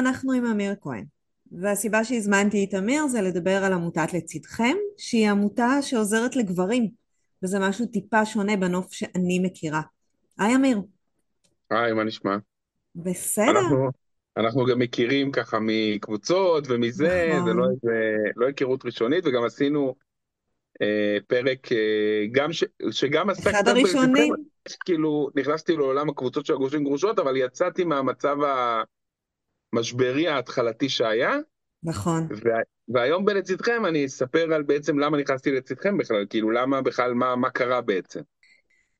אנחנו עם אמיר כהן, והסיבה שהזמנתי את אמיר זה לדבר על עמותת לצדכם, שהיא עמותה שעוזרת לגברים, וזה משהו טיפה שונה בנוף שאני מכירה. היי אמיר. היי, מה נשמע? בסדר. אנחנו, אנחנו גם מכירים ככה מקבוצות ומזה, נכון. זה לא איזה, לא היכרות ראשונית, וגם עשינו אה, פרק אה, גם ש, שגם עסק אחד הראשונים. כאילו נכנסתי לעולם הקבוצות של הגרושים גרושות, אבל יצאתי מהמצב המשברי ההתחלתי שהיה, נכון. וה, והיום בלצדכם אני אספר על בעצם למה נכנסתי לצדכם בכלל, כאילו למה בכלל, מה, מה קרה בעצם.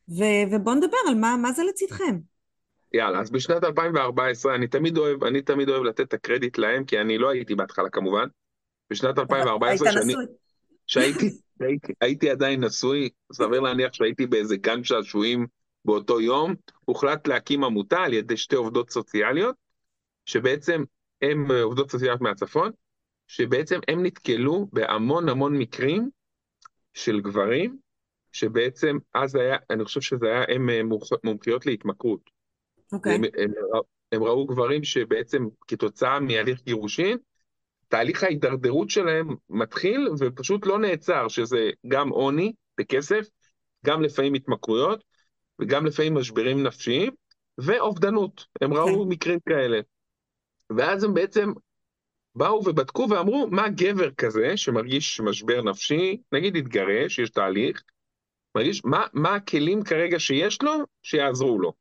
ו- ובוא נדבר על מה, מה זה לצדכם. יאללה, אז בשנת 2014, אני תמיד אוהב, אני תמיד אוהב לתת את הקרדיט להם, כי אני לא הייתי בהתחלה כמובן. בשנת 2014, היית שאני. שהייתי הייתי, הייתי עדיין נשוי, סביר להניח שהייתי באיזה גן שעשועים באותו יום, הוחלט להקים עמותה על ידי שתי עובדות סוציאליות, שבעצם הן אה, עובדות סוציאליות מהצפון, שבעצם הם נתקלו בהמון המון מקרים של גברים, שבעצם אז היה, אני חושב שזה היה, הם אה, מומח- מומחיות להתמכרות. אוקיי. הם, הם, ראו- הם ראו גברים שבעצם כתוצאה מהליך גירושין, תהליך ההידרדרות שלהם מתחיל ופשוט לא נעצר, שזה גם עוני בכסף, גם לפעמים התמכרויות, וגם לפעמים משברים נפשיים, ואובדנות. הם ראו מקרים כאלה. ואז הם בעצם באו ובדקו ואמרו, מה גבר כזה שמרגיש משבר נפשי, נגיד התגרש, יש תהליך, מרגיש, מה, מה הכלים כרגע שיש לו שיעזרו לו.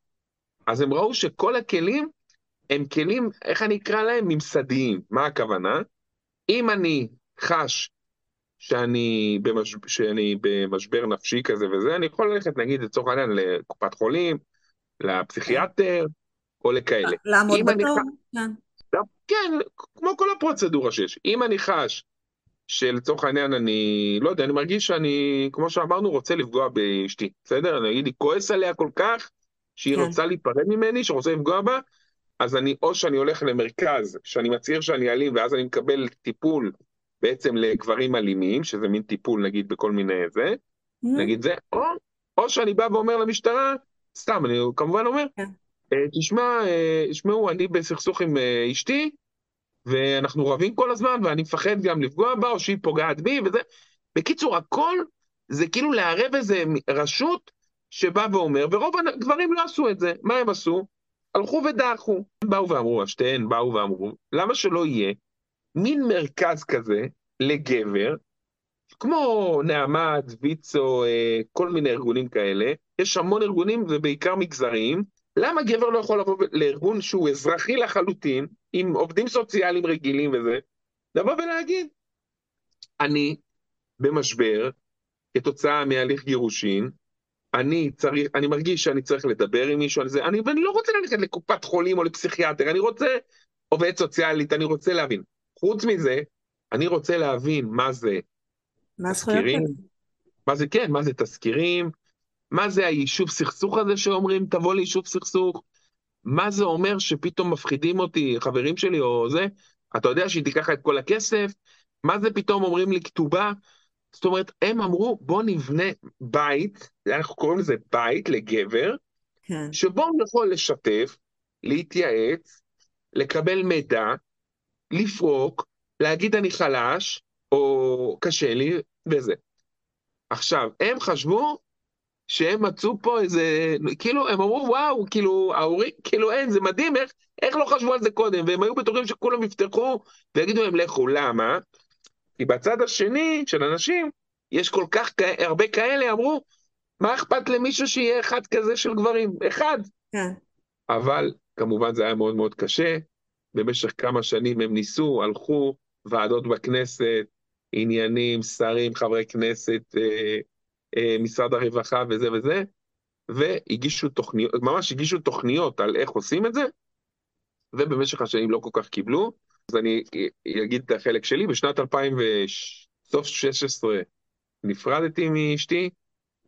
אז הם ראו שכל הכלים הם כלים, איך אני אקרא להם? ממסדיים. מה הכוונה? אם אני חש שאני, במש... שאני במשבר נפשי כזה וזה, אני יכול ללכת נגיד לצורך העניין לקופת חולים, לפסיכיאטר, או לכאלה. לעמוד אני בתור. כן. כן, כמו כל הפרוצדורה שיש. אם אני חש שלצורך העניין אני, לא יודע, אני מרגיש שאני, כמו שאמרנו, רוצה לפגוע באשתי, בסדר? אני אגיד, היא כועס עליה כל כך, שהיא כן. רוצה להיפרד ממני, שרוצה לפגוע בה, אז אני, או שאני הולך למרכז, שאני מצהיר שאני אלים, ואז אני מקבל טיפול בעצם לגברים אלימים, שזה מין טיפול נגיד בכל מיני זה, נגיד זה, או, או שאני בא ואומר למשטרה, סתם, אני כמובן אומר, כן. "אה, תשמע, אה, תשמעו, אני בסכסוך עם אה, אשתי, ואנחנו רבים כל הזמן, ואני מפחד גם לפגוע בה, או שהיא פוגעת בי, וזה. בקיצור, הכל זה כאילו לערב איזה רשות שבא ואומר, ורוב הגברים לא עשו את זה. מה הם עשו? הלכו ודעכו. הם באו ואמרו, שתיהן באו ואמרו, למה שלא יהיה מין מרכז כזה לגבר, כמו נעמת, ויצו, אה, כל מיני ארגונים כאלה, יש המון ארגונים ובעיקר מגזריים, למה גבר לא יכול לבוא לארגון שהוא אזרחי לחלוטין, עם עובדים סוציאליים רגילים וזה, לבוא ולהגיד, אני במשבר, כתוצאה מהליך גירושין, אני צריך, אני מרגיש שאני צריך לדבר עם מישהו על זה, אני, ואני לא רוצה ללכת לקופת חולים או לפסיכיאטר, אני רוצה עובדת סוציאלית, אני רוצה להבין. חוץ מזה, אני רוצה להבין מה זה מה שלך? מה זה, כן, מה זה תזכירים, מה זה היישוב סכסוך הזה שאומרים, תבוא ליישוב סכסוך, מה זה אומר שפתאום מפחידים אותי, חברים שלי או זה, אתה יודע שהיא תיקח את כל הכסף, מה זה פתאום אומרים לי כתובה, זאת אומרת, הם אמרו, בוא נבנה בית, אנחנו קוראים לזה בית לגבר, כן. שבו הוא יכול לשתף, להתייעץ, לקבל מידע, לפרוק, להגיד אני חלש, או קשה לי, וזה. עכשיו, הם חשבו שהם מצאו פה איזה, כאילו, הם אמרו, וואו, כאילו, ההורים, כאילו, אין, זה מדהים, איך, איך לא חשבו על זה קודם? והם היו בטוחים שכולם יפתחו ויגידו להם, לכו, למה? כי בצד השני של אנשים, יש כל כך הרבה כאלה, אמרו, מה אכפת למישהו שיהיה אחד כזה של גברים? אחד. כן. אבל כמובן זה היה מאוד מאוד קשה. במשך כמה שנים הם ניסו, הלכו, ועדות בכנסת, עניינים, שרים, חברי כנסת, אה, משרד הרווחה וזה וזה, והגישו תוכניות, ממש הגישו תוכניות על איך עושים את זה, ובמשך השנים לא כל כך קיבלו. אז אני אגיד את החלק שלי, בשנת 2000 וסוף 16 נפרדתי מאשתי,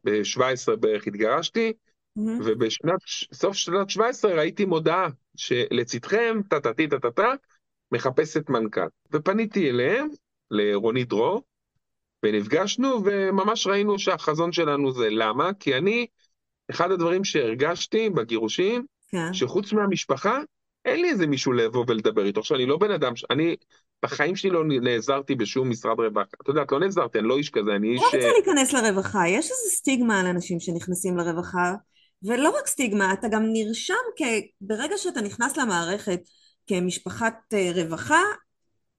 ב-17 בערך התגרשתי, mm-hmm. ובשנת, סוף שנת 17 ראיתי מודעה שלצדכם, טה-טה-טי טה-טה-טה, מחפשת מנכ"ל. ופניתי אליהם, לרוני דרור, ונפגשנו, וממש ראינו שהחזון שלנו זה למה? כי אני, אחד הדברים שהרגשתי בגירושים, כן. שחוץ מהמשפחה, אין לי איזה מישהו לבוא ולדבר איתו. עכשיו, אני לא בן אדם, אני בחיים שלי לא נעזרתי בשום משרד רווחה. אתה יודע, לא נעזרתי, אני לא איש כזה, אני איש... לא רוצה להיכנס לרווחה, יש איזה סטיגמה על אנשים שנכנסים לרווחה, ולא רק סטיגמה, אתה גם נרשם כ... ברגע שאתה נכנס למערכת כמשפחת אה, רווחה,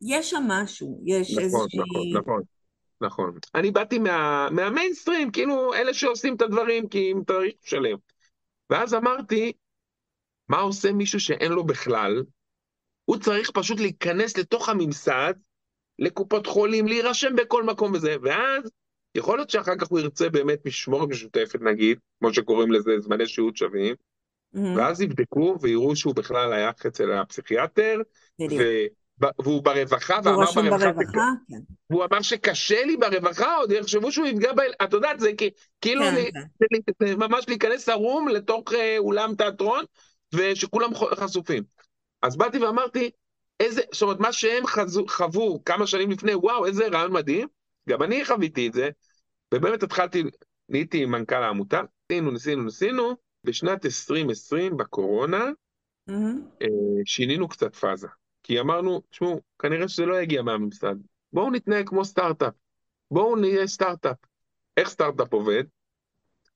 יש שם משהו, יש נכון, איזושהי... נכון, נכון, נכון. אני באתי מה, מהמיינסטרים, כאילו, אלה שעושים את הדברים, כי אם צריך לשלם. ואז אמרתי, מה עושה מישהו שאין לו בכלל? הוא צריך פשוט להיכנס לתוך הממסד, לקופות חולים, להירשם בכל מקום וזה, ואז יכול להיות שאחר כך הוא ירצה באמת משמורת משותפת נגיד, כמו שקוראים לזה זמני שהות שווים, mm-hmm. ואז יבדקו ויראו שהוא בכלל היה אצל הפסיכיאטר, ו... והוא ברווחה, ואמר ברווחה, ברווחה כן. והוא אמר שקשה לי ברווחה, עוד יחשבו שהוא יפגע ב... את יודעת, זה כאילו כן, לי, כן. ממש להיכנס ערום לתוך אה, אולם תיאטרון, ושכולם חשופים. אז באתי ואמרתי, איזה, זאת אומרת, מה שהם חזו, חוו כמה שנים לפני, וואו, איזה רעיון מדהים, גם אני חוויתי את זה, ובאמת התחלתי, נהייתי מנכ"ל העמותה, ניסינו, ניסינו, ניסינו, בשנת 2020, בקורונה, mm-hmm. שינינו קצת פאזה. כי אמרנו, תשמעו, כנראה שזה לא יגיע מהממסד. בואו נתנהג כמו סטארט-אפ. בואו נהיה סטארט-אפ. איך סטארט-אפ עובד?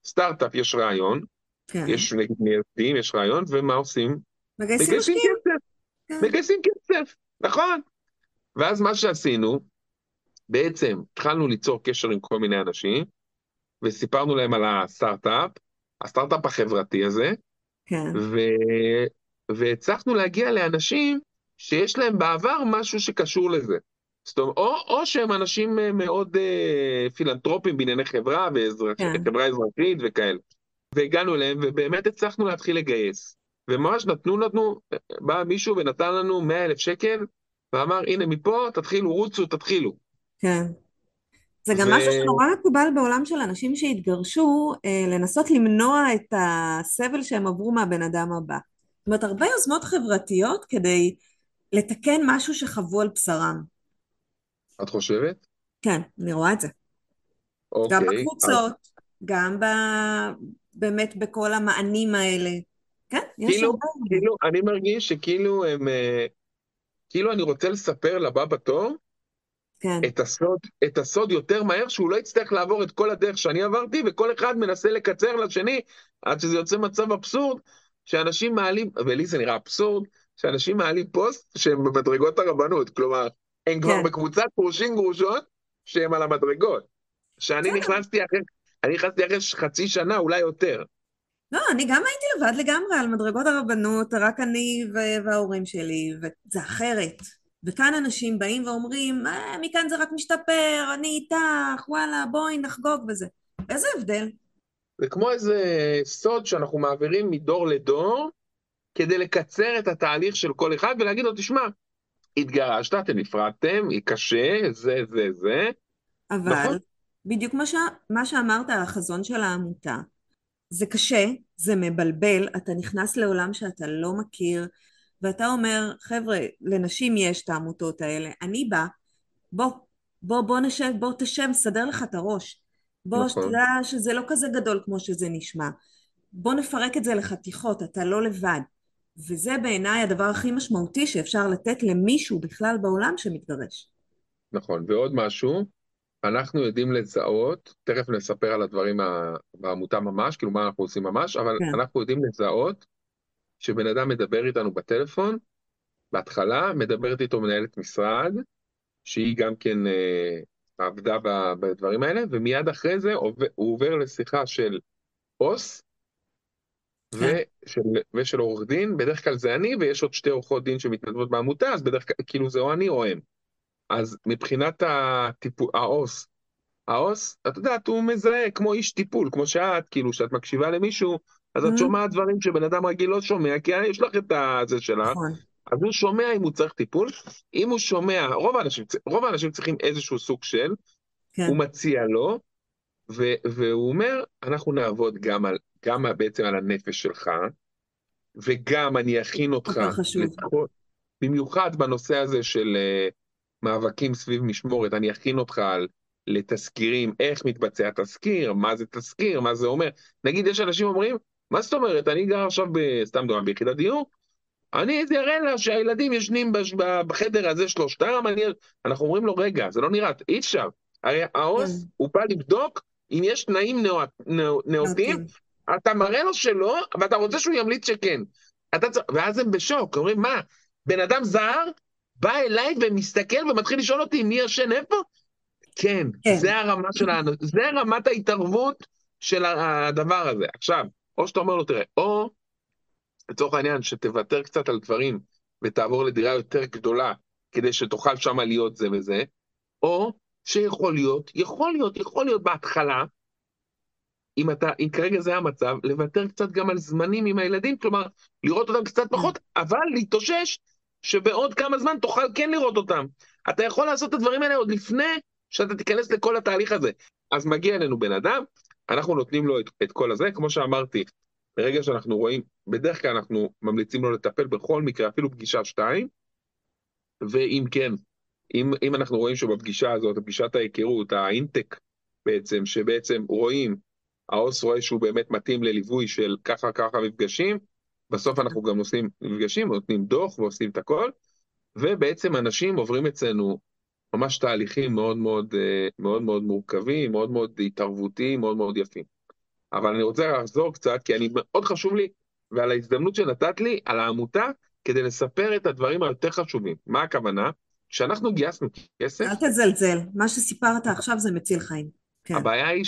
סטארט-אפ יש רעיון, כן. יש מייסדים, יש רעיון, ומה עושים? מגייסים. כסף. כן. מגייסים כסף, נכון. ואז מה שעשינו, בעצם התחלנו ליצור קשר עם כל מיני אנשים, וסיפרנו להם על הסטארט-אפ, הסטארט-אפ החברתי הזה, כן. ו... והצלחנו להגיע לאנשים שיש להם בעבר משהו שקשור לזה. זאת אומרת, או, או שהם אנשים אה, מאוד uh, פילנטרופים בענייני חברה וחברה כן. אזרחית וכאלה. והגענו אליהם, ובאמת הצלחנו להתחיל לגייס. וממש נתנו, נתנו, בא מישהו ונתן לנו 100 אלף שקל, ואמר, הנה מפה, תתחילו, רוצו, תתחילו. כן. זה גם ו... משהו שנורא מקובל בעולם של אנשים שהתגרשו, אה, לנסות למנוע את הסבל שהם עברו מהבן אדם הבא. זאת אומרת, הרבה יוזמות חברתיות כדי לתקן משהו שחוו על בשרם. את חושבת? כן, אני רואה את זה. אוקיי. גם בקבוצות, אז... גם ב... באמת בכל המענים האלה. כן, יש כאילו, הרבה. כאילו, אני מרגיש שכאילו הם... אה, כאילו אני רוצה לספר לבא בתור, כן. את, הסוד, את הסוד יותר מהר, שהוא לא יצטרך לעבור את כל הדרך שאני עברתי, וכל אחד מנסה לקצר לשני, עד שזה יוצא מצב אבסורד, שאנשים מעלים, ולי זה נראה אבסורד, שאנשים מעלים פוסט שהם במדרגות הרבנות, כלומר, הם כבר כן. בקבוצת גרושים גרושות שהם על המדרגות. שאני נכנסתי אחרי, אני נכנסתי אחרי חצי שנה, אולי יותר. לא, אני גם הייתי לבד לגמרי על מדרגות הרבנות, רק אני וההורים שלי, וזה אחרת. וכאן אנשים באים ואומרים, אה, מכאן זה רק משתפר, אני איתך, וואלה, בואי נחגוג וזה. איזה הבדל? זה כמו איזה סוד שאנחנו מעבירים מדור לדור, כדי לקצר את התהליך של כל אחד ולהגיד לו, תשמע, התגרשת, אתם נפרדתם, היא קשה, זה, זה, זה. אבל, נכון? בדיוק מה, ש... מה שאמרת על החזון של העמותה, זה קשה, זה מבלבל, אתה נכנס לעולם שאתה לא מכיר, ואתה אומר, חבר'ה, לנשים יש את העמותות האלה, אני בא, בוא, בוא, בוא נשב, בוא תשב, סדר לך את הראש. בוא, נכון. שתדע שזה לא כזה גדול כמו שזה נשמע. בוא נפרק את זה לחתיכות, אתה לא לבד. וזה בעיניי הדבר הכי משמעותי שאפשר לתת למישהו בכלל בעולם שמתגרש. נכון, ועוד משהו, אנחנו יודעים לזהות, תכף נספר על הדברים בעמותה ממש, כאילו מה אנחנו עושים ממש, אבל כן. אנחנו יודעים לזהות שבן אדם מדבר איתנו בטלפון, בהתחלה מדברת איתו מנהלת משרד, שהיא גם כן אה, עבדה בדברים האלה, ומיד אחרי זה הוא עובר לשיחה של עו"ס. ושל, ושל עורך דין, בדרך כלל זה אני, ויש עוד שתי עורכות דין שמתנדבות בעמותה, אז בדרך כלל, כאילו זה או אני או הם. אז מבחינת הטיפו, העו"ס, העו"ס, את יודעת, הוא מזהה כמו איש טיפול, כמו שאת, כאילו, שאת מקשיבה למישהו, אז את Mm. שומעת דברים שבן אדם רגיל לא שומע, כי יש לך את הזה שלך, נכון. אז הוא שומע אם הוא צריך טיפול, אם הוא שומע, רוב האנשים, רוב האנשים צריכים איזשהו סוג של, כן. הוא מציע לו, ו, והוא אומר, אנחנו נעבוד גם, על, גם בעצם על הנפש שלך, וגם אני אכין אותך. לכל, במיוחד בנושא הזה של uh, מאבקים סביב משמורת, אני אכין אותך על, לתזכירים, איך מתבצע תזכיר, מה זה תזכיר, מה זה אומר. נגיד, יש אנשים אומרים, מה זאת אומרת, אני גר עכשיו, ב, סתם דוגמא, ביחידת דיור, אני אראה לה שהילדים ישנים בש- בחדר הזה שלושתם, אני... אנחנו אומרים לו, רגע, זה לא נראה, אי אפשר. הרי העו"ס, כן. הוא בא לבדוק אם יש תנאים נאות, נאו- נאותים, נאותים. אתה מראה לו שלא, ואתה רוצה שהוא ימליץ שכן. אתה צ... ואז הם בשוק, אומרים, מה, בן אדם זר בא אליי ומסתכל ומתחיל לשאול אותי מי ישן איפה? כן, כן. זה הרמה של ה... זה רמת ההתערבות של הדבר הזה. עכשיו, או שאתה אומר לו, תראה, או לצורך העניין, שתוותר קצת על דברים ותעבור לדירה יותר גדולה, כדי שתוכל שמה להיות זה וזה, או שיכול להיות, יכול להיות, יכול להיות בהתחלה, אם אתה, אם כרגע זה המצב, לוותר קצת גם על זמנים עם הילדים, כלומר, לראות אותם קצת פחות, אבל להתאושש שבעוד כמה זמן תוכל כן לראות אותם. אתה יכול לעשות את הדברים האלה עוד לפני שאתה תיכנס לכל התהליך הזה. אז מגיע אלינו בן אדם, אנחנו נותנים לו את, את כל הזה, כמו שאמרתי, ברגע שאנחנו רואים, בדרך כלל אנחנו ממליצים לו לטפל בכל מקרה, אפילו פגישה שתיים, ואם כן, אם, אם אנחנו רואים שבפגישה הזאת, פגישת ההיכרות, האינטק בעצם, שבעצם רואים, העו"ס רואה שהוא באמת מתאים לליווי של ככה ככה מפגשים, בסוף אנחנו גם עושים מפגשים, נותנים דוח ועושים את הכל, ובעצם אנשים עוברים אצלנו ממש תהליכים מאוד מאוד אה, מאוד מאוד מורכבים, מאוד מאוד התערבותיים, מאוד מאוד יפים. אבל אני רוצה לחזור קצת, כי אני, מאוד חשוב לי, ועל ההזדמנות שנתת לי, על העמותה, כדי לספר את הדברים היותר חשובים. מה הכוונה? כשאנחנו גייסנו כסף, אל תזלזל, מה שסיפרת עכשיו זה מציל חיים. כן. הבעיה היא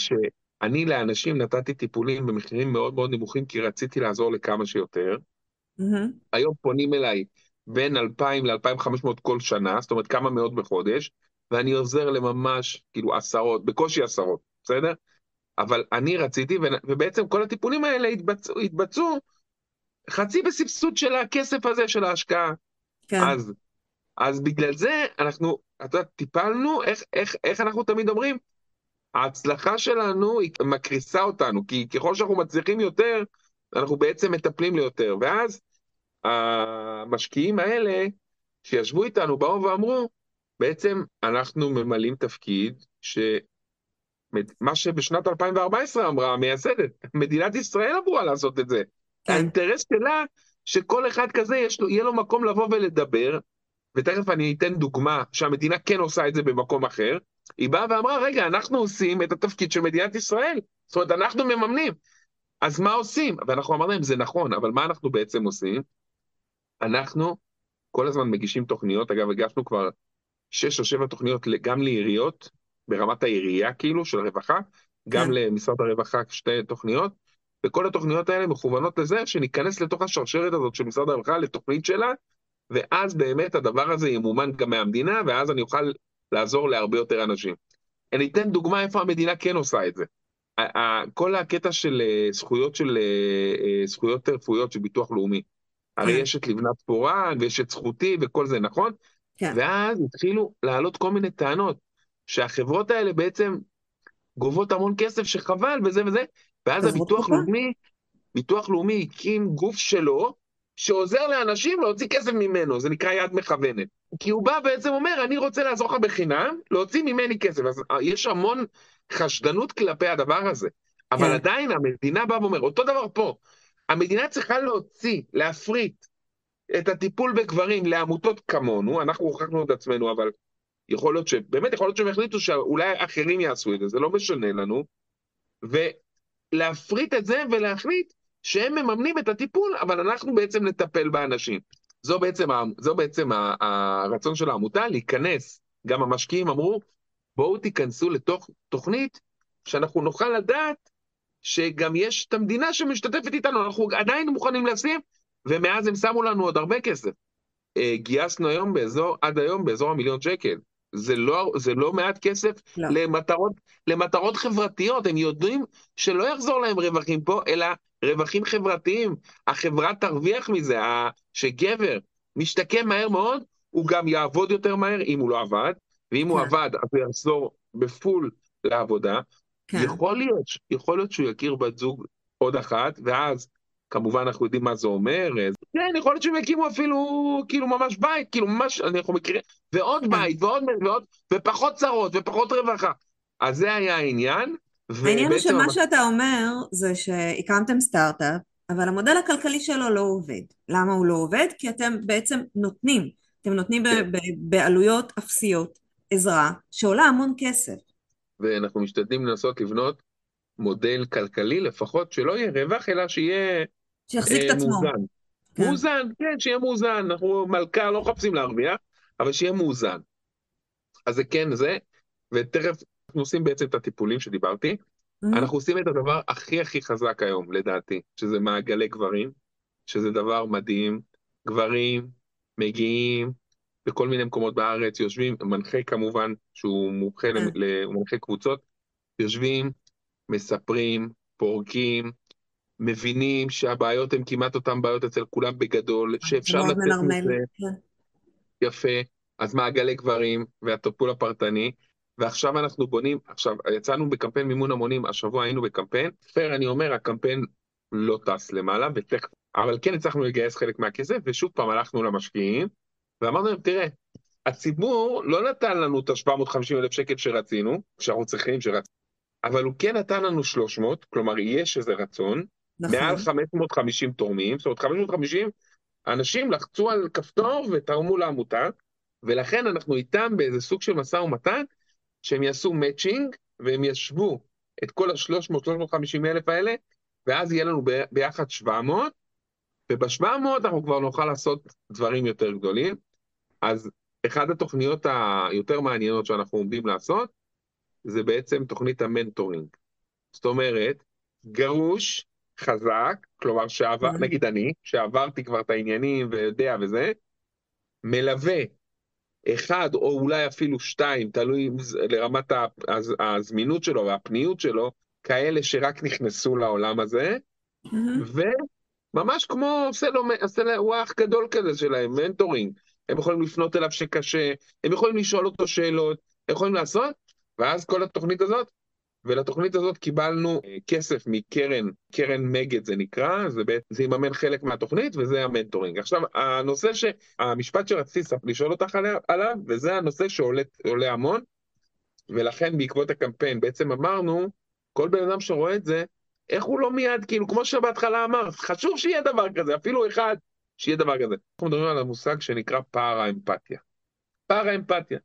שאני לאנשים נתתי טיפולים במחירים מאוד מאוד נמוכים, כי רציתי לעזור לכמה שיותר. מהמם. היום פונים אליי בין 2,000 ל-2,500 כל שנה, זאת אומרת כמה מאות בחודש, ואני עוזר לממש, כאילו עשרות, בקושי עשרות, בסדר? אבל אני רציתי, ובעצם כל הטיפולים האלה התבצעו, התבצעו חצי בסבסוד של הכסף הזה, של ההשקעה. כן. אז, אז בגלל זה אנחנו, אתה יודע, טיפלנו, איך, איך, איך אנחנו תמיד אומרים? ההצלחה שלנו היא מקריסה אותנו, כי ככל שאנחנו מצליחים יותר, אנחנו בעצם מטפלים ליותר. ואז המשקיעים האלה שישבו איתנו באו ואמרו, בעצם אנחנו ממלאים תפקיד ש... מה שבשנת 2014 אמרה המייסדת, מדינת ישראל אמורה לעשות את זה. כן. האינטרס שלה שכל אחד כזה יש לו, יהיה לו מקום לבוא ולדבר, ותכף אני אתן דוגמה שהמדינה כן עושה את זה במקום אחר, היא באה ואמרה, רגע, אנחנו עושים את התפקיד של מדינת ישראל, זאת אומרת, אנחנו מממנים, אז מה עושים? ואנחנו אמרנו להם, זה נכון, אבל מה אנחנו בעצם עושים? אנחנו כל הזמן מגישים תוכניות, אגב, הגשנו כבר שש או שבע תוכניות גם לעיריות, ברמת העירייה כאילו, של רווחה, גם כן. למשרד הרווחה שתי תוכניות, וכל התוכניות האלה מכוונות לזה שניכנס לתוך השרשרת הזאת של משרד הרווחה לתוכנית שלה, ואז באמת הדבר הזה ימומן גם מהמדינה, ואז אני אוכל לעזור להרבה יותר אנשים. אני אתן דוגמה איפה המדינה כן עושה את זה. כל הקטע של אה, זכויות של אה, אה, זכויות רפואיות של ביטוח לאומי. הרי כן. יש את לבנת פורן ויש את זכותי וכל זה, נכון? כן. ואז התחילו לעלות כל מיני טענות, שהחברות האלה בעצם גובות המון כסף שחבל וזה וזה, ואז הביטוח? לאומי, ביטוח לאומי הקים גוף שלו, שעוזר לאנשים להוציא כסף ממנו, זה נקרא יד מכוונת. כי הוא בא בעצם אומר, אני רוצה לעזור לך בחינם, להוציא ממני כסף. אז אה, יש המון חשדנות כלפי הדבר הזה. אבל כן. עדיין המדינה באה ואומר, אותו דבר פה, המדינה צריכה להוציא, להפריט את הטיפול בגברים לעמותות כמונו, אנחנו הוכחנו את עצמנו, אבל יכול להיות ש... באמת יכול להיות שהם החליטו שאולי אחרים יעשו את זה, זה לא משנה לנו, ולהפריט את זה ולהחליט שהם מממנים את הטיפול, אבל אנחנו בעצם נטפל באנשים. זו בעצם, זו בעצם הרצון של העמותה, להיכנס, גם המשקיעים אמרו, בואו תיכנסו לתוך תוכנית שאנחנו נוכל לדעת שגם יש את המדינה שמשתתפת איתנו, אנחנו עדיין מוכנים לשים, ומאז הם שמו לנו עוד הרבה כסף. אה, גייסנו היום באזור, עד היום באזור המיליון שקל. זה לא, זה לא מעט כסף לא. למטרות, למטרות חברתיות. הם יודעים שלא יחזור להם רווחים פה, אלא רווחים חברתיים. החברה תרוויח מזה, שגבר משתקם מהר מאוד, הוא גם יעבוד יותר מהר אם הוא לא עבד, ואם כן. הוא עבד אז הוא יחזור בפול לעבודה. כן. יכול להיות, יכול להיות שהוא יכיר בת זוג עוד אחת, ואז כמובן אנחנו יודעים מה זה אומר, כן, יכול להיות שהם יקימו אפילו, כאילו ממש בית, כאילו ממש, אנחנו מכירים, ועוד כן. בית, ועוד, ועוד, ופחות צרות, ופחות רווחה. אז זה היה העניין. העניין הוא שמה שאתה אומר, זה שהקמתם סטארט-אפ, אבל המודל הכלכלי שלו לא עובד. למה הוא לא עובד? כי אתם בעצם נותנים, אתם נותנים כן. בעלויות אפסיות עזרה, שעולה המון כסף. ואנחנו משתדלים לנסות לבנות מודל כלכלי, לפחות שלא יהיה רווח, אלא שיהיה שיחזיק את אה, עצמו. מאוזן. כן. מאוזן, כן, שיהיה מאוזן. אנחנו מלכה, לא מחפשים להרוויח, אבל שיהיה מאוזן. אז זה כן זה, ותכף אנחנו עושים בעצם את הטיפולים שדיברתי. Mm-hmm. אנחנו עושים את הדבר הכי הכי חזק היום, לדעתי, שזה מעגלי גברים, שזה דבר מדהים. גברים מגיעים בכל מיני מקומות בארץ, יושבים, מנחה כמובן, שהוא מומחה, mm-hmm. הוא מנחה קבוצות, יושבים, מספרים, פורקים, מבינים שהבעיות הן כמעט אותן בעיות אצל כולם בגדול, שאפשר לתת מזה. כן. יפה. אז מעגלי גברים והטיפול הפרטני, ועכשיו אנחנו בונים, עכשיו יצאנו בקמפיין מימון המונים, השבוע היינו בקמפיין, פייר אני אומר, הקמפיין לא טס למעלה, ותכף, אבל כן הצלחנו לגייס חלק מהכסף, ושוב פעם הלכנו למשקיעים, ואמרנו להם, תראה, הציבור לא נתן לנו את ה-750 אלף שקל שרצינו, שאנחנו צריכים שרצינו, אבל הוא כן נתן לנו 300, כלומר יש איזה רצון, נכון. מעל 550 תורמים, זאת אומרת 550 אנשים לחצו על כפתור ותרמו לעמותה, ולכן אנחנו איתם באיזה סוג של משא ומתן, שהם יעשו מאצ'ינג, והם ישבו את כל ה-300-350 אלף האלה, ואז יהיה לנו ביחד 700, וב-700 אנחנו כבר נוכל לעשות דברים יותר גדולים. אז אחת התוכניות היותר מעניינות שאנחנו עומדים לעשות, זה בעצם תוכנית המנטורינג. זאת אומרת, גרוש חזק, כלומר שעבר, mm-hmm. נגיד אני, שעברתי כבר את העניינים ויודע וזה, מלווה אחד או אולי אפילו שתיים, תלוי לרמת הזמינות שלו והפניות שלו, כאלה שרק נכנסו לעולם הזה, mm-hmm. וממש כמו עושה לו, אח גדול כזה שלהם, mentoring. הם יכולים לפנות אליו שקשה, הם יכולים לשאול אותו שאלות, הם יכולים לעשות, ואז כל התוכנית הזאת ולתוכנית הזאת קיבלנו אה, כסף מקרן, קרן מגד זה נקרא, זה, זה יממן חלק מהתוכנית וזה ה mentoring. עכשיו, הנושא ש... המשפט שרציתי לשאול אותך עליו, וזה הנושא שעולה המון, ולכן בעקבות הקמפיין בעצם אמרנו, כל בן אדם שרואה את זה, איך הוא לא מיד, כאילו, כמו שבהתחלה אמר, חשוב שיהיה דבר כזה, אפילו אחד, שיהיה דבר כזה. אנחנו מדברים על המושג שנקרא פער האמפתיה. פער האמפתיה.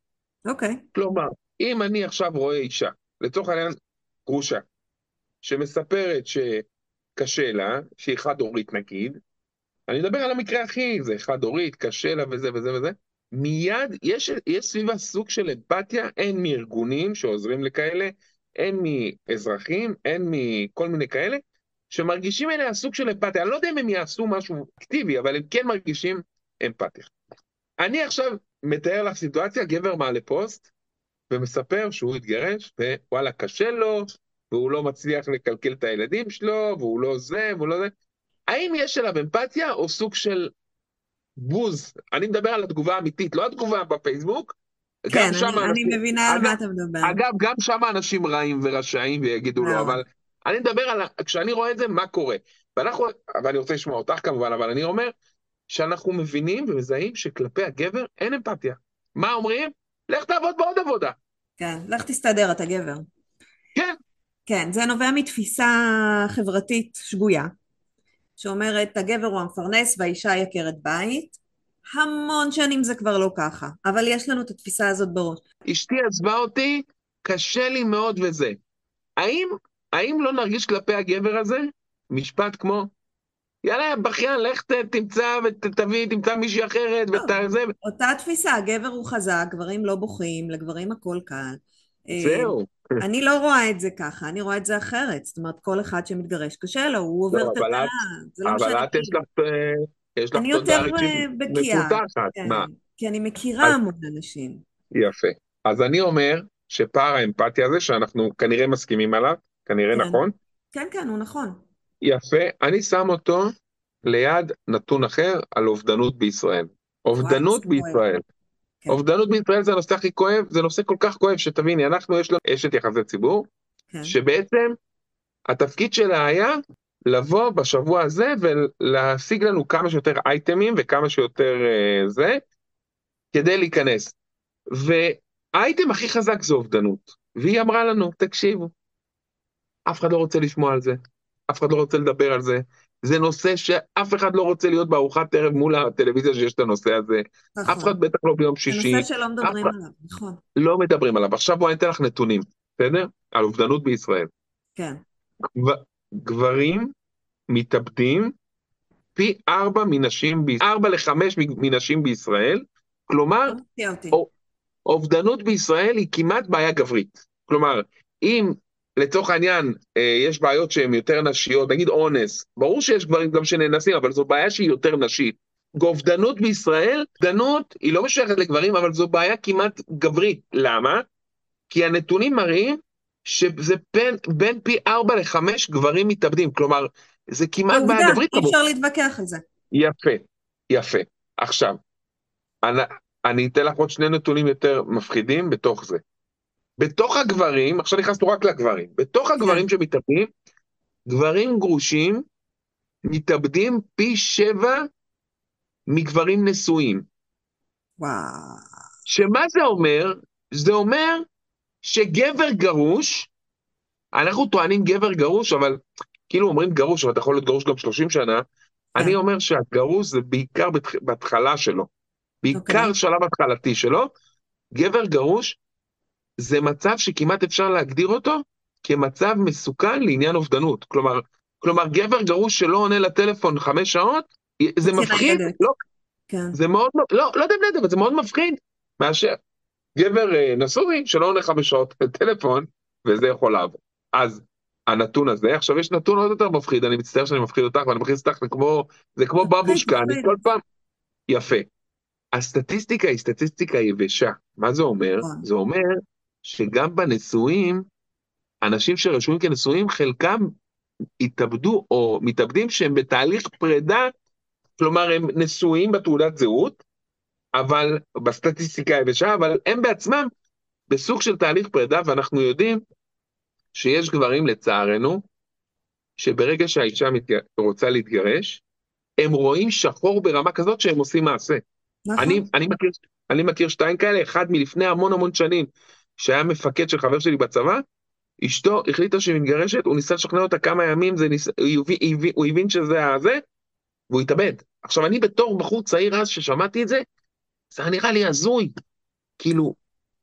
אוקיי. Okay. כלומר, אם אני עכשיו רואה אישה, לצורך העניין, גרושה, שמספרת שקשה לה, שהיא חד-הורית נגיד, אני מדבר על המקרה הכי, זה חד-הורית, קשה לה וזה וזה וזה, מיד יש, יש סביבה סוג של אמפתיה, הן מארגונים שעוזרים לכאלה, הן מאזרחים, הן מכל מיני כאלה, שמרגישים אליה סוג של אמפתיה. אני לא יודע אם הם יעשו משהו אקטיבי, אבל הם כן מרגישים אמפתיה. אני עכשיו מתאר לך סיטואציה, גבר מעלה פוסט, ומספר שהוא התגרש, ווואלה, קשה לו, והוא לא מצליח לקלקל את הילדים שלו, והוא לא זה, והוא לא זה. האם יש אליו אמפתיה או סוג של בוז? אני מדבר על התגובה האמיתית, לא התגובה בפייסבוק. כן, אני, אנשים, אני מבינה אגב, על מה אתה מדבר. אגב, גם שם אנשים רעים ורשעים ויגידו לו, אבל אני מדבר על, כשאני רואה את זה, מה קורה. ואנחנו, ואני רוצה לשמוע אותך כמובן, אבל אני אומר שאנחנו מבינים ומזהים שכלפי הגבר אין אמפתיה. מה אומרים? לך תעבוד בעוד עבודה. כן, לך תסתדר, אתה גבר. כן. כן, זה נובע מתפיסה חברתית שגויה, שאומרת, הגבר הוא המפרנס והאישה היא עקרת בית. המון שנים זה כבר לא ככה, אבל יש לנו את התפיסה הזאת בראש. אשתי עזבה אותי, קשה לי מאוד וזה. האם, האם לא נרגיש כלפי הגבר הזה משפט כמו, יאללה, בכיין, לך תמצא ותביא, תמצא מישהי אחרת ות... זה. אותה תפיסה, גבר הוא חזק, גברים לא בוכים, לגברים הכל קל. זהו. אני לא רואה את זה ככה, אני רואה את זה אחרת. זאת אומרת, כל אחד שמתגרש קשה לו, הוא עובר את הטעה. לא אבל את יש לך... אה, יש לך אני יותר אה. מפותחת, כן, מה? כי אני מכירה המון אנשים. יפה. אז אני אומר שפער האמפתיה הזה, שאנחנו כנראה מסכימים עליו, כנראה כן. נכון, כן, כן, הוא נכון. יפה, אני שם אותו ליד נתון אחר על אובדנות בישראל. אובדנות. בישראל. כן. אובדנות בישראל זה הנושא הכי כואב, זה נושא כל כך כואב שתביני, אנחנו יש לנו אשת יחסי ציבור, כן. שבעצם התפקיד שלה היה לבוא בשבוע הזה ולהשיג לנו כמה שיותר אייטמים וכמה שיותר אה, זה, כדי להיכנס. והאייטם הכי חזק זה אובדנות. והיא אמרה לנו, תקשיבו, אף אחד לא רוצה לשמוע על זה, אף אחד לא רוצה לדבר על זה, זה נושא שאף אחד לא רוצה להיות בארוחת ערב מול הטלוויזיה שיש את הנושא הזה, נכון. אף אחד בטח לא ביום זה שישי, נושא שלא מדברים אף- עליו, נכון. לא מדברים עליו. עכשיו בואי אני אתן לך נתונים, בסדר? על אובדנות בישראל. כן. גב- גברים מתאבדים פי ארבע מנשים, ארבע לחמש מנשים בישראל, כלומר, לא אובדנות בישראל היא כמעט בעיה גברית. כלומר, אם לצורך העניין אה, יש בעיות שהן יותר נשיות, נגיד אונס, ברור שיש גברים גם שנאנסים, אבל זו בעיה שהיא יותר נשית. אובדנות בישראל, אובדנות היא לא משייכת לגברים, אבל זו בעיה כמעט גברית. למה? כי הנתונים מראים שזה בין, בין פי ארבע לחמש גברים מתאבדים, כלומר, זה כמעט בעיה עובדה, גברית. אי כמובן. אפשר להתווכח על זה. יפה, יפה. עכשיו, אני, אני אתן לך עוד שני נתונים יותר מפחידים בתוך זה. בתוך הגברים, עכשיו נכנסנו רק לגברים, בתוך הגברים שמתאבדים, גברים גרושים מתאבדים פי שבע מגברים נשואים. וואו. שמה זה אומר? זה אומר שגבר גרוש, אנחנו טוענים גבר גרוש, אבל כאילו אומרים גרוש, אבל אתה יכול להיות גרוש גם 30 שנה, אני אומר שהגרוש זה בעיקר בתח- בהתחלה שלו, בעיקר אוקיי. שלב התחלתי שלו, גבר גרוש זה מצב שכמעט אפשר להגדיר אותו כמצב מסוכן לעניין אובדנות. כלומר, כלומר גבר גרוש שלא עונה לטלפון חמש שעות, זה מפחיד. לא, כן. זה מאוד, לא, לא יודע אם אבל זה מאוד מפחיד, מאשר גבר אה, נשוי שלא עונה חמש שעות בטלפון, וזה יכול לעבור. אז הנתון הזה, עכשיו יש נתון עוד יותר מפחיד, אני מצטער שאני מפחיד אותך, ואני מכניס אותך כמו, זה כמו מפחיד, בבושקה, אני. כל פעם, יפה. הסטטיסטיקה היא סטטיסטיקה יבשה. מה זה אומר? נכון. זה אומר שגם בנשואים, אנשים שרשומים כנשואים, חלקם התאבדו או מתאבדים שהם בתהליך פרידה, כלומר הם נשואים בתעודת זהות, אבל בסטטיסטיקה היבשה, אבל הם בעצמם בסוג של תהליך פרידה, ואנחנו יודעים שיש גברים, לצערנו, שברגע שהאישה מתג... רוצה להתגרש, הם רואים שחור ברמה כזאת שהם עושים מעשה. נכון. אני, אני, מכיר, אני מכיר שתיים כאלה, אחד מלפני המון המון שנים, שהיה מפקד של חבר שלי בצבא, אשתו החליטה שהיא מתגרשת, הוא ניסה לשכנע אותה כמה ימים, זה ניס... הוא, הבין, הבין, הוא הבין שזה הזה, והוא התאבד. עכשיו, אני בתור בחור צעיר אז ששמעתי את זה, זה היה נראה לי הזוי. כאילו,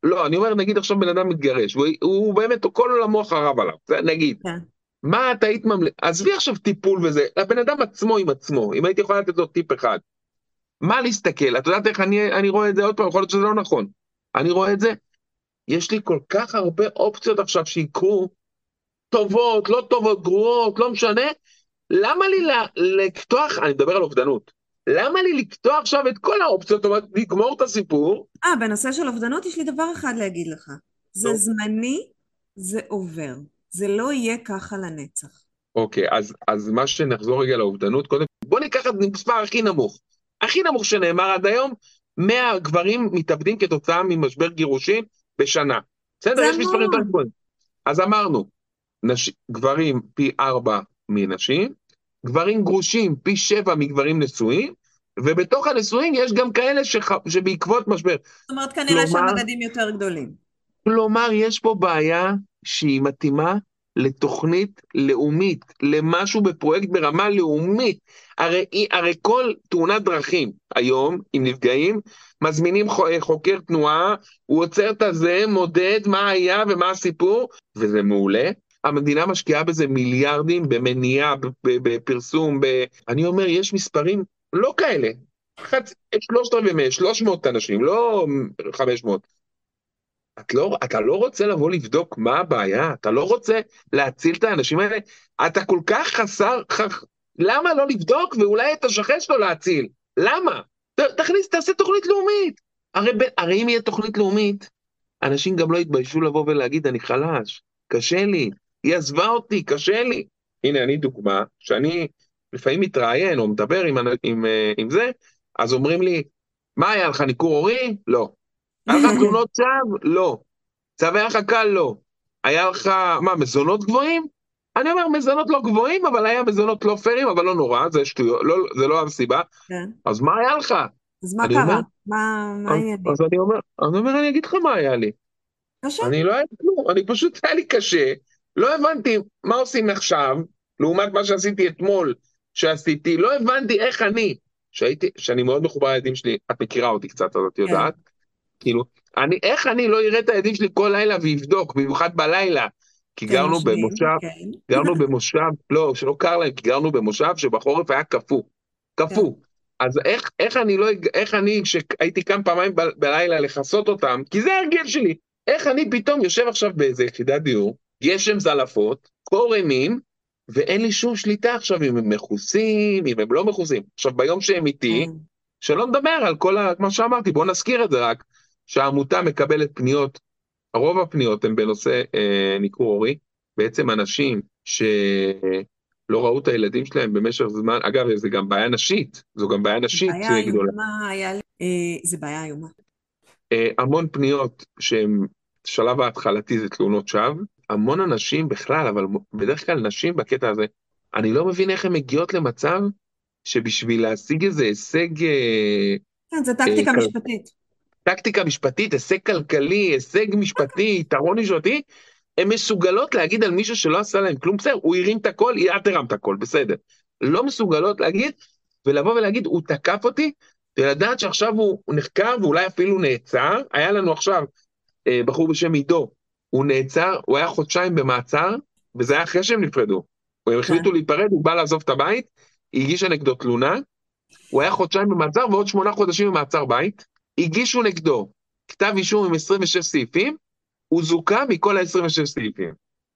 לא, אני אומר, נגיד עכשיו בן אדם מתגרש, והוא הוא באמת, כל עולמו חרב עליו, זה נגיד. כן. מה את היית ממליץ, עזבי עכשיו טיפול וזה, לבן אדם עצמו עם עצמו, אם הייתי יכול לתת לו טיפ אחד. מה להסתכל, את יודעת איך אני, אני רואה את זה עוד פעם, יכול להיות שזה לא נכון. אני רואה את זה, יש לי כל כך הרבה אופציות עכשיו שיקרו, טובות, לא טובות, גרועות, לא משנה, למה לי לקטוח, אני מדבר על אובדנות, למה לי לקטוע עכשיו את כל האופציות, זאת אומרת, לגמור את הסיפור, אה, בנושא של אובדנות יש לי דבר אחד להגיד לך. זה נו. זמני, זה עובר. זה לא יהיה ככה לנצח. אוקיי, אז, אז מה שנחזור רגע לאובדנות, קודם, בוא ניקח את המספר הכי נמוך. הכי נמוך שנאמר עד היום, 100 גברים מתאבדים כתוצאה ממשבר גירושין בשנה. בסדר, יש מספרים. יותר גבוהים. אז אמרנו, נש... גברים פי 4 מנשים, גברים גרושים פי 7 מגברים נשואים, ובתוך הנשואים יש גם כאלה שח... שבעקבות משבר. זאת אומרת, כנראה כלומר- שהמדדים יותר גדולים. כלומר, יש פה בעיה שהיא מתאימה לתוכנית לאומית, למשהו בפרויקט ברמה לאומית. הרי, הרי כל תאונת דרכים היום, עם נפגעים, מזמינים ח- חוקר תנועה, הוא עוצר את הזה, מודד מה היה ומה הסיפור, וזה מעולה. המדינה משקיעה בזה מיליארדים במניעה, בפרסום, ב... אני אומר, יש מספרים לא כאלה. חצ... שלושת רבעי מאה, 300 אנשים, לא 500. את לא, אתה לא רוצה לבוא לבדוק מה הבעיה, אתה לא רוצה להציל את האנשים האלה, אתה כל כך חסר, ח... למה לא לבדוק ואולי את השכן שלו להציל? למה? ת, תכניס, תעשה תוכנית לאומית. הרי, הרי אם יהיה תוכנית לאומית, אנשים גם לא התביישו לבוא ולהגיד, אני חלש, קשה לי, היא עזבה אותי, קשה לי. הנה, אני דוגמה, שאני לפעמים מתראיין או מדבר עם, עם, אה, עם זה, אז אומרים לי, מה היה לך, ניכור הורי? לא. היה לך תלונות שווא? לא. צווי הרחקה? לא. היה לך, מה, מזונות גבוהים? אני אומר, מזונות לא גבוהים, אבל היה מזונות לא פיירים, אבל לא נורא, זה שטויות, לא, זה לא הסיבה. כן. אז מה היה לך? אז מה קרה? אומר, מה, מה היה לי? אז אני אומר, אני אומר, אני אגיד לך מה היה לי. קשה. אני לא היה לי כלום, אני פשוט היה לי קשה, לא הבנתי מה עושים עכשיו, לעומת מה שעשיתי אתמול, שעשיתי, לא הבנתי איך אני, שהייתי, שאני מאוד מחובר לילדים שלי, את מכירה אותי קצת, אז את כן. כאילו, אני, איך אני לא אראה את הילדים שלי כל לילה ואבדוק, במיוחד בלילה, כי כן, גרנו במושב, כן. גרנו במושב, לא, שלא קר להם, כי גרנו במושב שבחורף היה קפוא, קפוא. כן. אז איך, איך אני לא, איך אני, כשהייתי קם פעמיים ב, בלילה לכסות אותם, כי זה ההרגל שלי, איך אני פתאום יושב עכשיו באיזה יחידת דיור, גשם זלעפות, קור אימים, ואין לי שום שליטה עכשיו אם הם מכוסים, אם הם לא מכוסים. עכשיו, ביום שהם איתי, כן. שלא נדבר על כל ה... כמו שאמרתי, בואו נזכיר את זה רק, שהעמותה מקבלת פניות, רוב הפניות הן בנושא אה, ניכור הורי, בעצם אנשים שלא ראו את הילדים שלהם במשך זמן, אגב, זה גם בעיה נשית, זו גם בעיה נשית בעיה איומה, היה... אה, זה בעיה איומה. אה, המון פניות שהן, שלב ההתחלתי זה תלונות שווא, המון אנשים בכלל, אבל בדרך כלל נשים בקטע הזה, אני לא מבין איך הן מגיעות למצב שבשביל להשיג איזה הישג... אה, כן, זה טקטיקה אה, משפטית. טקטיקה משפטית, הישג כלכלי, הישג משפטי, יתרון משפטי, הן מסוגלות להגיד על מישהו שלא עשה להם כלום, בסדר, הוא הרים את הכל, את הרמת הכל, בסדר. לא מסוגלות להגיד, ולבוא ולהגיד, הוא תקף אותי, ולדעת שעכשיו הוא, הוא נחקר ואולי אפילו נעצר. היה לנו עכשיו אה, בחור בשם עידו, הוא נעצר, הוא היה חודשיים במעצר, וזה היה אחרי שהם נפרדו. הם החליטו כן. להיפרד, הוא בא לעזוב את הבית, היא הגישה נגדו תלונה, הוא היה חודשיים במעצר ועוד שמונה חודשים במעצר בית, הגישו נגדו כתב אישום עם 26 סעיפים, הוא זוכה מכל ה-26 סעיפים.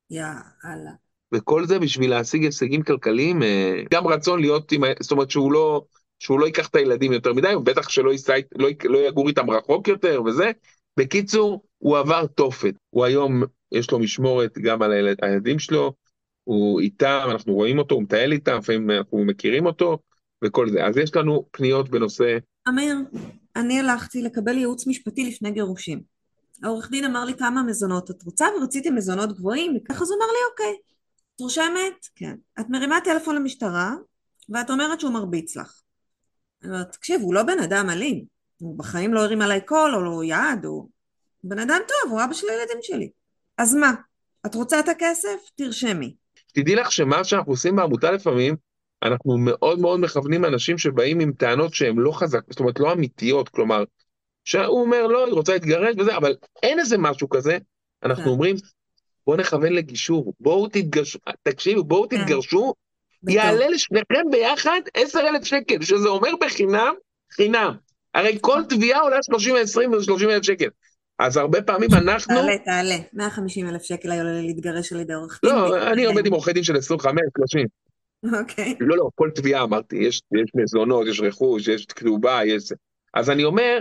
יאללה. וכל זה בשביל להשיג הישגים כלכליים, אה, גם רצון להיות עם, זאת אומרת שהוא לא, שהוא לא ייקח את הילדים יותר מדי, בטח שלא ייסע, לא, לא יגור איתם רחוק יותר וזה. בקיצור, הוא עבר תופת. הוא היום, יש לו משמורת גם על הילד, הילדים שלו, הוא איתם, אנחנו רואים אותו, הוא מטייל איתם, לפעמים אנחנו מכירים אותו, וכל זה. אז יש לנו פניות בנושא... אמיר, אני הלכתי לקבל ייעוץ משפטי לפני גירושים. העורך דין אמר לי כמה מזונות את רוצה, ורציתי מזונות גבוהים, ככה אז הוא אמר לי אוקיי. את רושמת? כן. את מרימה טלפון למשטרה, ואת אומרת שהוא מרביץ לך. אני אומרת, תקשיב, הוא לא בן אדם אלים. הוא בחיים לא הרים עליי קול, או לא יד, הוא בן אדם טוב, הוא אבא של הילדים שלי. אז מה? את רוצה את הכסף? תרשמי. תדעי לך שמה שאנחנו עושים בעמותה לפעמים, אנחנו מאוד מאוד מכוונים אנשים שבאים עם טענות שהן לא חזקות, זאת אומרת לא אמיתיות, כלומר, שהוא אומר לא, היא רוצה להתגרש וזה, אבל אין איזה משהו כזה, אנחנו כן. אומרים, בואו נכוון לגישור, בואו תתגרשו, תקשיבו, בואו כן. תתגרשו, יעלה לשניכם ביחד עשר אלף שקל, שזה אומר בחינם, חינם. הרי כל תביעה עולה 30, 20 ו-30 אלף שקל. אז הרבה פעמים אנחנו... תעלה, תעלה. 150 אלף שקל היה עולה להתגרש על ידי עורך דין. לא, אני עומד עם עורכי דין של 25, 30. אוקיי. לא, לא, כל תביעה אמרתי, יש, יש מזונות, יש רכוש, יש כתובה, יש... אז אני אומר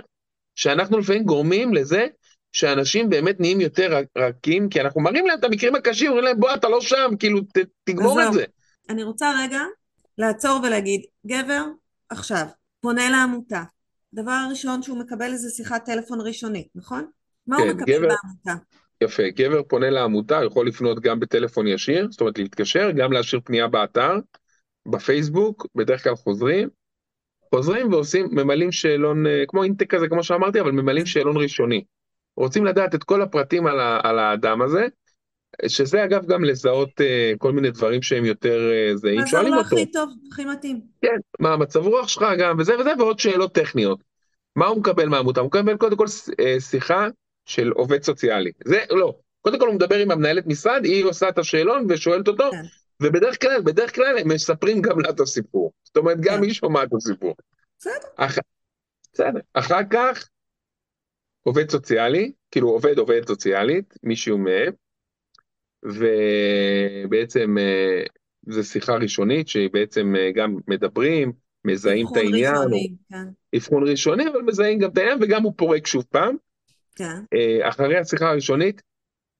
שאנחנו לפעמים גורמים לזה שאנשים באמת נהיים יותר רכים, כי אנחנו מראים להם את המקרים הקשים, אומרים להם, בוא, אתה לא שם, כאילו, ת, תגמור את זה. אני רוצה רגע לעצור ולהגיד, גבר, עכשיו, פונה לעמותה. דבר ראשון שהוא מקבל איזה שיחת טלפון ראשונית, נכון? מה כן, הוא מקבל גבר, בעמותה? יפה, גבר פונה לעמותה, יכול לפנות גם בטלפון ישיר, זאת אומרת להתקשר, גם להשאיר פנייה באתר, בפייסבוק, בדרך כלל חוזרים, חוזרים ועושים, ממלאים שאלון, אה, כמו אינטק כזה, כמו שאמרתי, אבל ממלאים שאלון ראשוני. רוצים לדעת את כל הפרטים על, ה, על האדם הזה, שזה אגב גם לזהות uh, כל מיני דברים שהם יותר uh, זהים, שואלים אותו. מה הכי טוב, הכי מתאים. כן, מה המצב רוח שלך גם, וזה וזה, ועוד שאלות טכניות. מה הוא מקבל מהעמותה? הוא מקבל קודם כל שיחה של עובד סוציאלי. זה, לא, קודם כל הוא מדבר עם המנהלת משרד, היא עושה את השאלון ושואלת אותו, כן. ובדרך כלל, בדרך כלל הם מספרים גם לה את הסיפור. זאת אומרת, גם כן. היא שומעת את הסיפור. בסדר. אח... בסדר. אחר כך, עובד סוציאלי, כאילו עובד עובד סוציאלית, מישהו מהם, ובעצם אה, זו שיחה ראשונית שהיא בעצם אה, גם מדברים, מזהים את העניין. אבחון ראשוני, כן. אבחון ראשוני, אבל מזהים גם את העניין, וגם הוא פורק שוב פעם. כן. אה, אחרי השיחה הראשונית,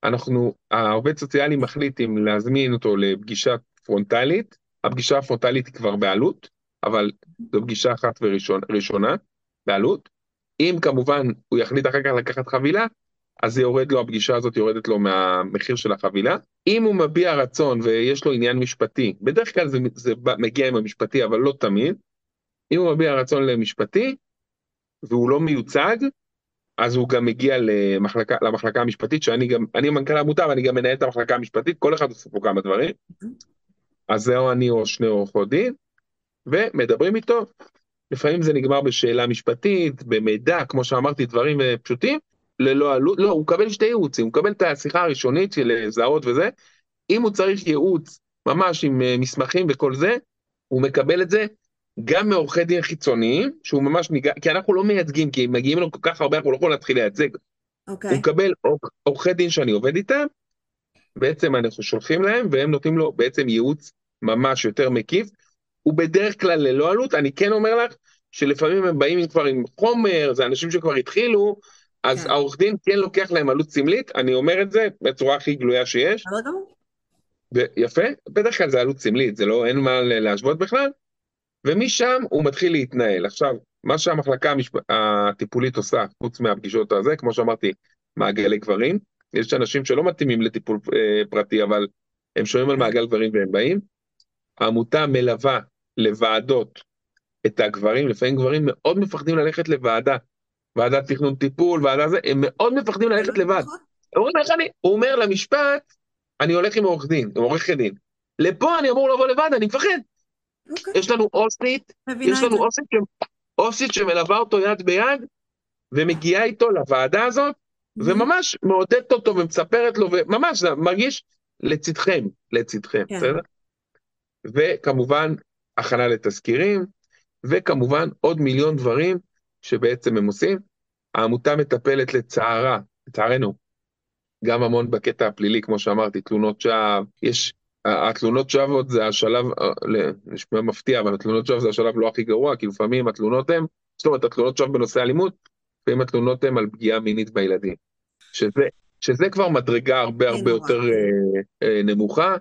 אנחנו, העובד סוציאלי מחליט אם להזמין אותו לפגישה פרונטלית, הפגישה הפרונטלית היא כבר בעלות, אבל זו פגישה אחת וראשונה, בעלות. אם כמובן הוא יחליט אחר כך לקחת חבילה, אז זה יורד לו, הפגישה הזאת יורדת לו מהמחיר של החבילה. אם הוא מביע רצון ויש לו עניין משפטי, בדרך כלל זה, זה מגיע עם המשפטי, אבל לא תמיד, אם הוא מביע רצון למשפטי והוא לא מיוצג, אז הוא גם מגיע למחלקה, למחלקה המשפטית, שאני גם, אני מנכ"ל העמותה ואני גם מנהל את המחלקה המשפטית, כל אחד עושה פה כמה דברים. אז זה או אני או שני עורכות דין, ומדברים איתו. לפעמים זה נגמר בשאלה משפטית, במידע, כמו שאמרתי, דברים אה, פשוטים, ללא עלות, לא, הוא מקבל שתי ייעוצים, הוא מקבל את השיחה הראשונית של לזהות וזה, אם הוא צריך ייעוץ ממש עם אה, מסמכים וכל זה, הוא מקבל את זה גם מעורכי דין חיצוניים, שהוא ממש ניגע, כי אנחנו לא מייצגים, כי מגיעים לנו כל כך הרבה, אנחנו לא יכולים להתחיל לייצג. Okay. אוקיי. הוא מקבל עורכי דין שאני עובד איתם, בעצם אנחנו שולחים להם, והם נותנים לו בעצם ייעוץ ממש יותר מקיף. הוא בדרך כלל ללא עלות, אני כן אומר לך שלפעמים הם באים כבר עם חומר, זה אנשים שכבר התחילו, אז כן. העורך דין כן לוקח להם עלות סמלית, אני אומר את זה בצורה הכי גלויה שיש. יפה, בדרך כלל זה עלות סמלית, זה לא, אין מה להשוות בכלל, ומשם הוא מתחיל להתנהל. עכשיו, מה שהמחלקה המשפ... הטיפולית עושה, חוץ מהפגישות הזה, כמו שאמרתי, מעגלי גברים, יש אנשים שלא מתאימים לטיפול אה, פרטי, אבל הם שומעים על מעגל גברים והם באים. העמותה מלווה לוועדות את הגברים, לפעמים גברים מאוד מפחדים ללכת לוועדה, ועדת תכנון טיפול, ועדה זה, הם מאוד מפחדים ללכת לבד. נכון. אומרים איך אני, הוא אומר למשפט, אני הולך עם עורך דין, עם עורכת דין. לפה אני אמור לבוא לבד, אני מפחד. Okay. אוקיי. יש לנו אוסטית, יש לנו אוסטית, ש... אוסטית שמלווה אותו יד ביד, ומגיעה איתו לוועדה הזאת. וממש מעודדת אותו ומספרת לו, וממש זה מרגיש לצדכם, לצדכם, כן. בסדר? וכמובן, הכנה לתזכירים, וכמובן עוד מיליון דברים שבעצם הם עושים. העמותה מטפלת לצערה, לצערנו, גם המון בקטע הפלילי, כמו שאמרתי, תלונות שווא, יש, התלונות שוות זה השלב, נשמע מפתיע, אבל התלונות שווא זה השלב לא הכי גרוע, כי לפעמים התלונות הן, זאת אומרת, התלונות שווא בנושא אלימות, לפעמים התלונות הן על פגיעה מינית בילדים. שזה, שזה כבר מדרגה הרבה הרבה יותר אה, אה, נמוכה.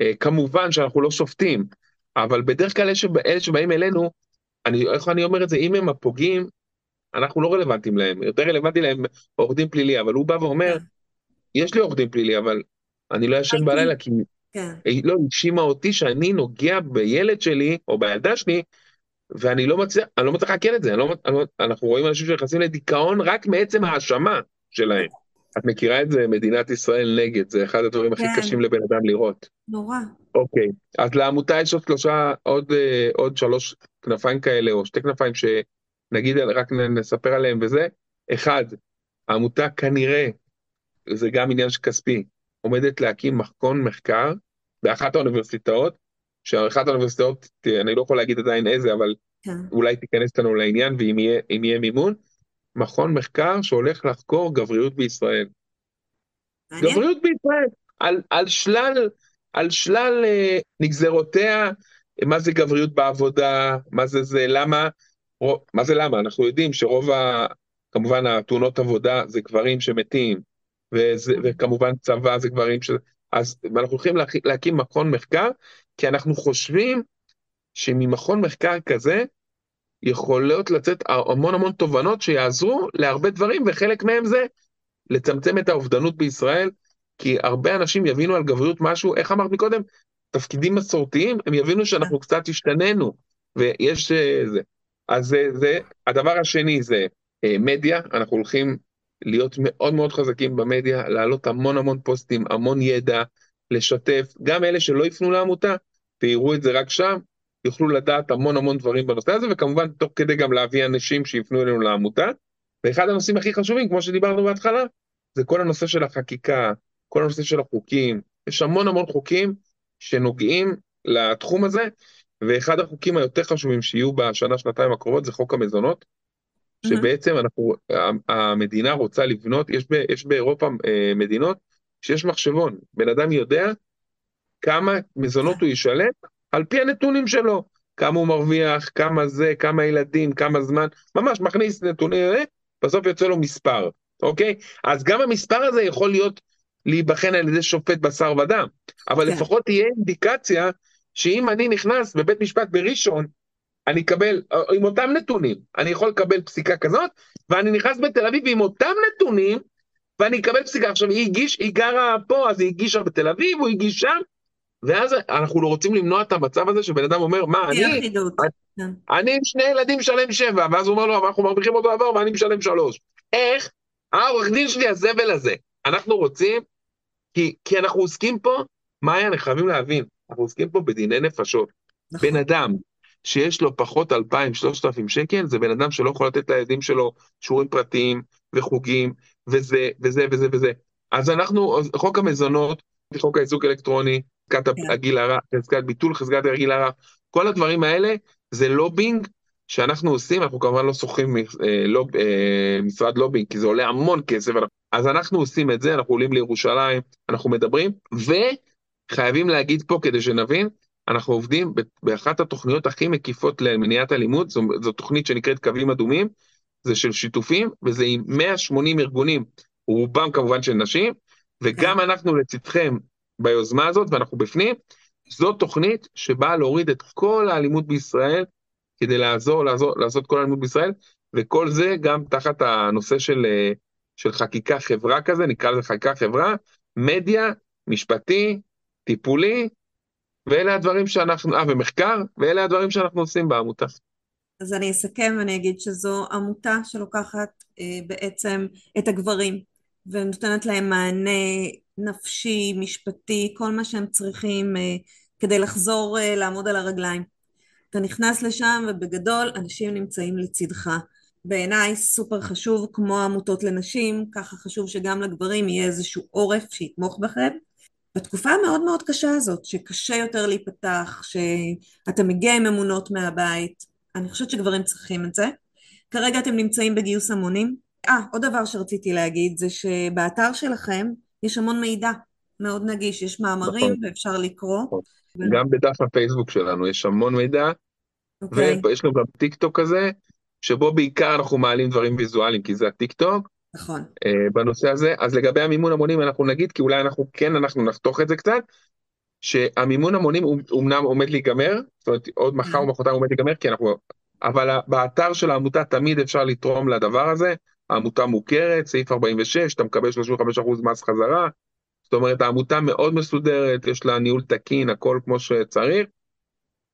אה, כמובן שאנחנו לא שופטים, אבל בדרך כלל אלה שבאים אלינו, אני, איך אני אומר את זה, אם הם הפוגעים, אנחנו לא רלוונטיים להם, יותר רלוונטי להם עורך דין פלילי, אבל הוא בא ואומר, כן. יש לי עורך דין פלילי, אבל אני לא ישן בלילה כי... כן. היא לא האשימה אותי שאני נוגע בילד שלי או בילדה שלי, ואני לא מצליח, אני לא מצליח לעכל את זה, לא, לא, אנחנו רואים אנשים שנכנסים לדיכאון רק מעצם ההאשמה שלהם. את מכירה את זה, מדינת ישראל נגד, זה אחד הדברים כן. הכי קשים לבן אדם לראות. נורא. אוקיי, אז לעמותה יש עוד שלושה, עוד, אה, עוד שלוש כנפיים כאלה, או שתי כנפיים שנגיד, רק נספר עליהם וזה. אחד, העמותה כנראה, זה גם עניין כספי, עומדת להקים מכון מחקר באחת האוניברסיטאות, שאחת האוניברסיטאות, אני לא יכול להגיד עדיין איזה, אבל כן. אולי תיכנס לנו לעניין, ואם יהיה, יהיה מימון, מכון מחקר שהולך לחקור גבריות בישראל. מעניין. גבריות בישראל, על, על שלל, על שלל אה, נגזרותיה, מה זה גבריות בעבודה, מה זה זה, למה, רוב, מה זה למה, אנחנו יודעים שרוב ה... כמובן התאונות עבודה זה גברים שמתים, וזה, וכמובן צבא זה גברים ש... אז אנחנו הולכים לה, להקים מכון מחקר, כי אנחנו חושבים שממכון מחקר כזה, יכולות לצאת המון המון תובנות שיעזרו להרבה דברים, וחלק מהם זה לצמצם את האובדנות בישראל, כי הרבה אנשים יבינו על גבריות משהו, איך אמרת מקודם? תפקידים מסורתיים, הם יבינו שאנחנו קצת השתננו, ויש אה, זה. אז זה, זה, הדבר השני זה אה, מדיה, אנחנו הולכים להיות מאוד מאוד חזקים במדיה, להעלות המון המון פוסטים, המון ידע, לשתף, גם אלה שלא יפנו לעמותה, תראו את זה רק שם, יוכלו לדעת המון המון דברים בנושא הזה, וכמובן תוך כדי גם להביא אנשים שיפנו אלינו לעמותה. ואחד הנושאים הכי חשובים, כמו שדיברנו בהתחלה, זה כל הנושא של החקיקה, כל הנושא של החוקים. יש המון המון חוקים שנוגעים לתחום הזה, ואחד החוקים היותר חשובים שיהיו בשנה, שנתיים הקרובות זה חוק המזונות, שבעצם אנחנו, המדינה רוצה לבנות, יש, ב, יש באירופה אה, מדינות שיש מחשבון, בן אדם יודע כמה מזונות הוא ישלם על פי הנתונים שלו, כמה הוא מרוויח, כמה זה, כמה ילדים, כמה זמן, ממש מכניס נתונים, בסוף יוצא לו מספר. אוקיי? אז גם המספר הזה יכול להיות להיבחן על ידי שופט בשר ודם, אבל כן. לפחות תהיה אינדיקציה שאם אני נכנס בבית משפט בראשון, אני אקבל, עם אותם נתונים, אני יכול לקבל פסיקה כזאת, ואני נכנס בתל אביב עם אותם נתונים, ואני אקבל פסיקה. עכשיו, היא הגיש, היא גרה פה, אז היא הגישה בתל אביב, הוא הגיש שם, ואז אנחנו לא רוצים למנוע את המצב הזה שבן אדם אומר, מה, אני, אחידות. כן. אני עם שני ילדים משלם שבע, ואז הוא אומר לו, אבל אנחנו מרוויחים אותו דבר ואני משלם שלוש. איך? העורך דין שלי הזבל הזה. אנחנו רוצים, כי, כי אנחנו עוסקים פה, מאיה, אנחנו חייבים להבין, אנחנו עוסקים פה בדיני נפשות. נכון. בן אדם שיש לו פחות 2,000-3,000 שקל, זה בן אדם שלא יכול לתת לילדים שלו שיעורים פרטיים וחוגים, וזה, וזה, וזה, וזה. אז אנחנו, חוק המזונות, חוק האיזוק האלקטרוני, חזקת כן. הגיל הרך, חזקת ביטול חזקת הגיל הרך, כל הדברים האלה זה לובינג שאנחנו עושים, אנחנו כמובן לא שוכרים אה, לוב, אה, משרד לובינג, כי זה עולה המון כסף, אז אנחנו עושים את זה, אנחנו עולים לירושלים, אנחנו מדברים, וחייבים להגיד פה כדי שנבין, אנחנו עובדים באחת התוכניות הכי מקיפות למניעת אלימות, זו, זו תוכנית שנקראת קווים אדומים, זה של שיתופים, וזה עם 180 ארגונים, רובם כמובן של נשים, וגם אנחנו לצדכם ביוזמה הזאת, ואנחנו בפנים. זו תוכנית שבאה להוריד את כל האלימות בישראל, כדי לעזור, לעזור, לעשות כל האלימות בישראל, וכל זה גם תחת הנושא של, אה, של חקיקה חברה כזה, נקרא לזה חקיקה חברה, מדיה, משפטי, טיפולי, ואלה הדברים שאנחנו, אה, ומחקר, ואלה הדברים שאנחנו עושים בעמותה. אז אני אסכם ואני אגיד שזו עמותה שלוקחת אה, בעצם את הגברים ונותנת להם מענה נפשי, משפטי, כל מה שהם צריכים אה, כדי לחזור אה, לעמוד על הרגליים. אתה נכנס לשם ובגדול אנשים נמצאים לצדך. בעיניי סופר חשוב כמו עמותות לנשים, ככה חשוב שגם לגברים יהיה איזשהו עורף שיתמוך בכם. בתקופה המאוד מאוד קשה הזאת, שקשה יותר להיפתח, שאתה מגיע עם אמונות מהבית, אני חושבת שגברים צריכים את זה. כרגע אתם נמצאים בגיוס המונים. אה, עוד דבר שרציתי להגיד זה שבאתר שלכם יש המון מידע מאוד נגיש, יש מאמרים נכון. ואפשר לקרוא. נכון. גם בדף הפייסבוק שלנו יש המון מידע, אוקיי, ויש לנו גם טיק טוק כזה, שבו בעיקר אנחנו מעלים דברים ויזואליים, כי זה הטיק טוק, נכון. אה, בנושא הזה. אז לגבי המימון המונים אנחנו נגיד, כי אולי אנחנו כן, אנחנו נחתוך את זה קצת, שהמימון המונים אומנם עומד להיגמר, זאת אומרת עוד מחר או מחרתיים עומד להיגמר, כי אנחנו... אבל באתר של העמותה תמיד אפשר לתרום לדבר הזה, העמותה מוכרת, סעיף 46, אתה מקבל 35% מס חזרה, זאת אומרת העמותה מאוד מסודרת, יש לה ניהול תקין, הכל כמו שצריך,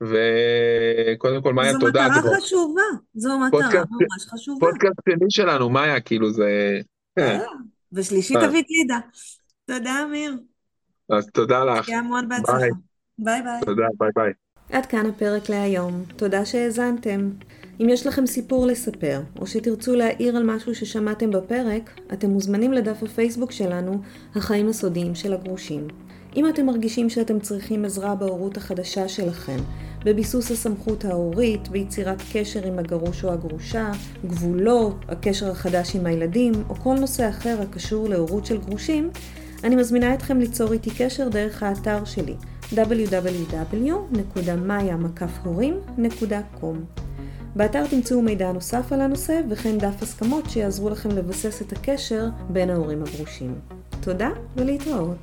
וקודם כל מאיה זו תודה, מטרה זה חשובה, זו מטרה פודקאסט- ממש חשובה. פודקאסט שני שלנו, מאיה, כאילו זה... כן. אה, ושלישי אה. תביא גלידה. תודה אמיר, אז תודה לך, שיהיה המון בהצלחה. ביי. ביי ביי. תודה, ביי ביי. עד כאן הפרק להיום. תודה שהאזנתם. אם יש לכם סיפור לספר, או שתרצו להעיר על משהו ששמעתם בפרק, אתם מוזמנים לדף הפייסבוק שלנו, החיים הסודיים של הגרושים. אם אתם מרגישים שאתם צריכים עזרה בהורות החדשה שלכם, בביסוס הסמכות ההורית, ביצירת קשר עם הגרוש או הגרושה, גבולות, הקשר החדש עם הילדים, או כל נושא אחר הקשור להורות של גרושים, אני מזמינה אתכם ליצור איתי קשר דרך האתר שלי www.maya-horim.com באתר תמצאו מידע נוסף על הנושא וכן דף הסכמות שיעזרו לכם לבסס את הקשר בין ההורים הגרושים. תודה ולהתראות.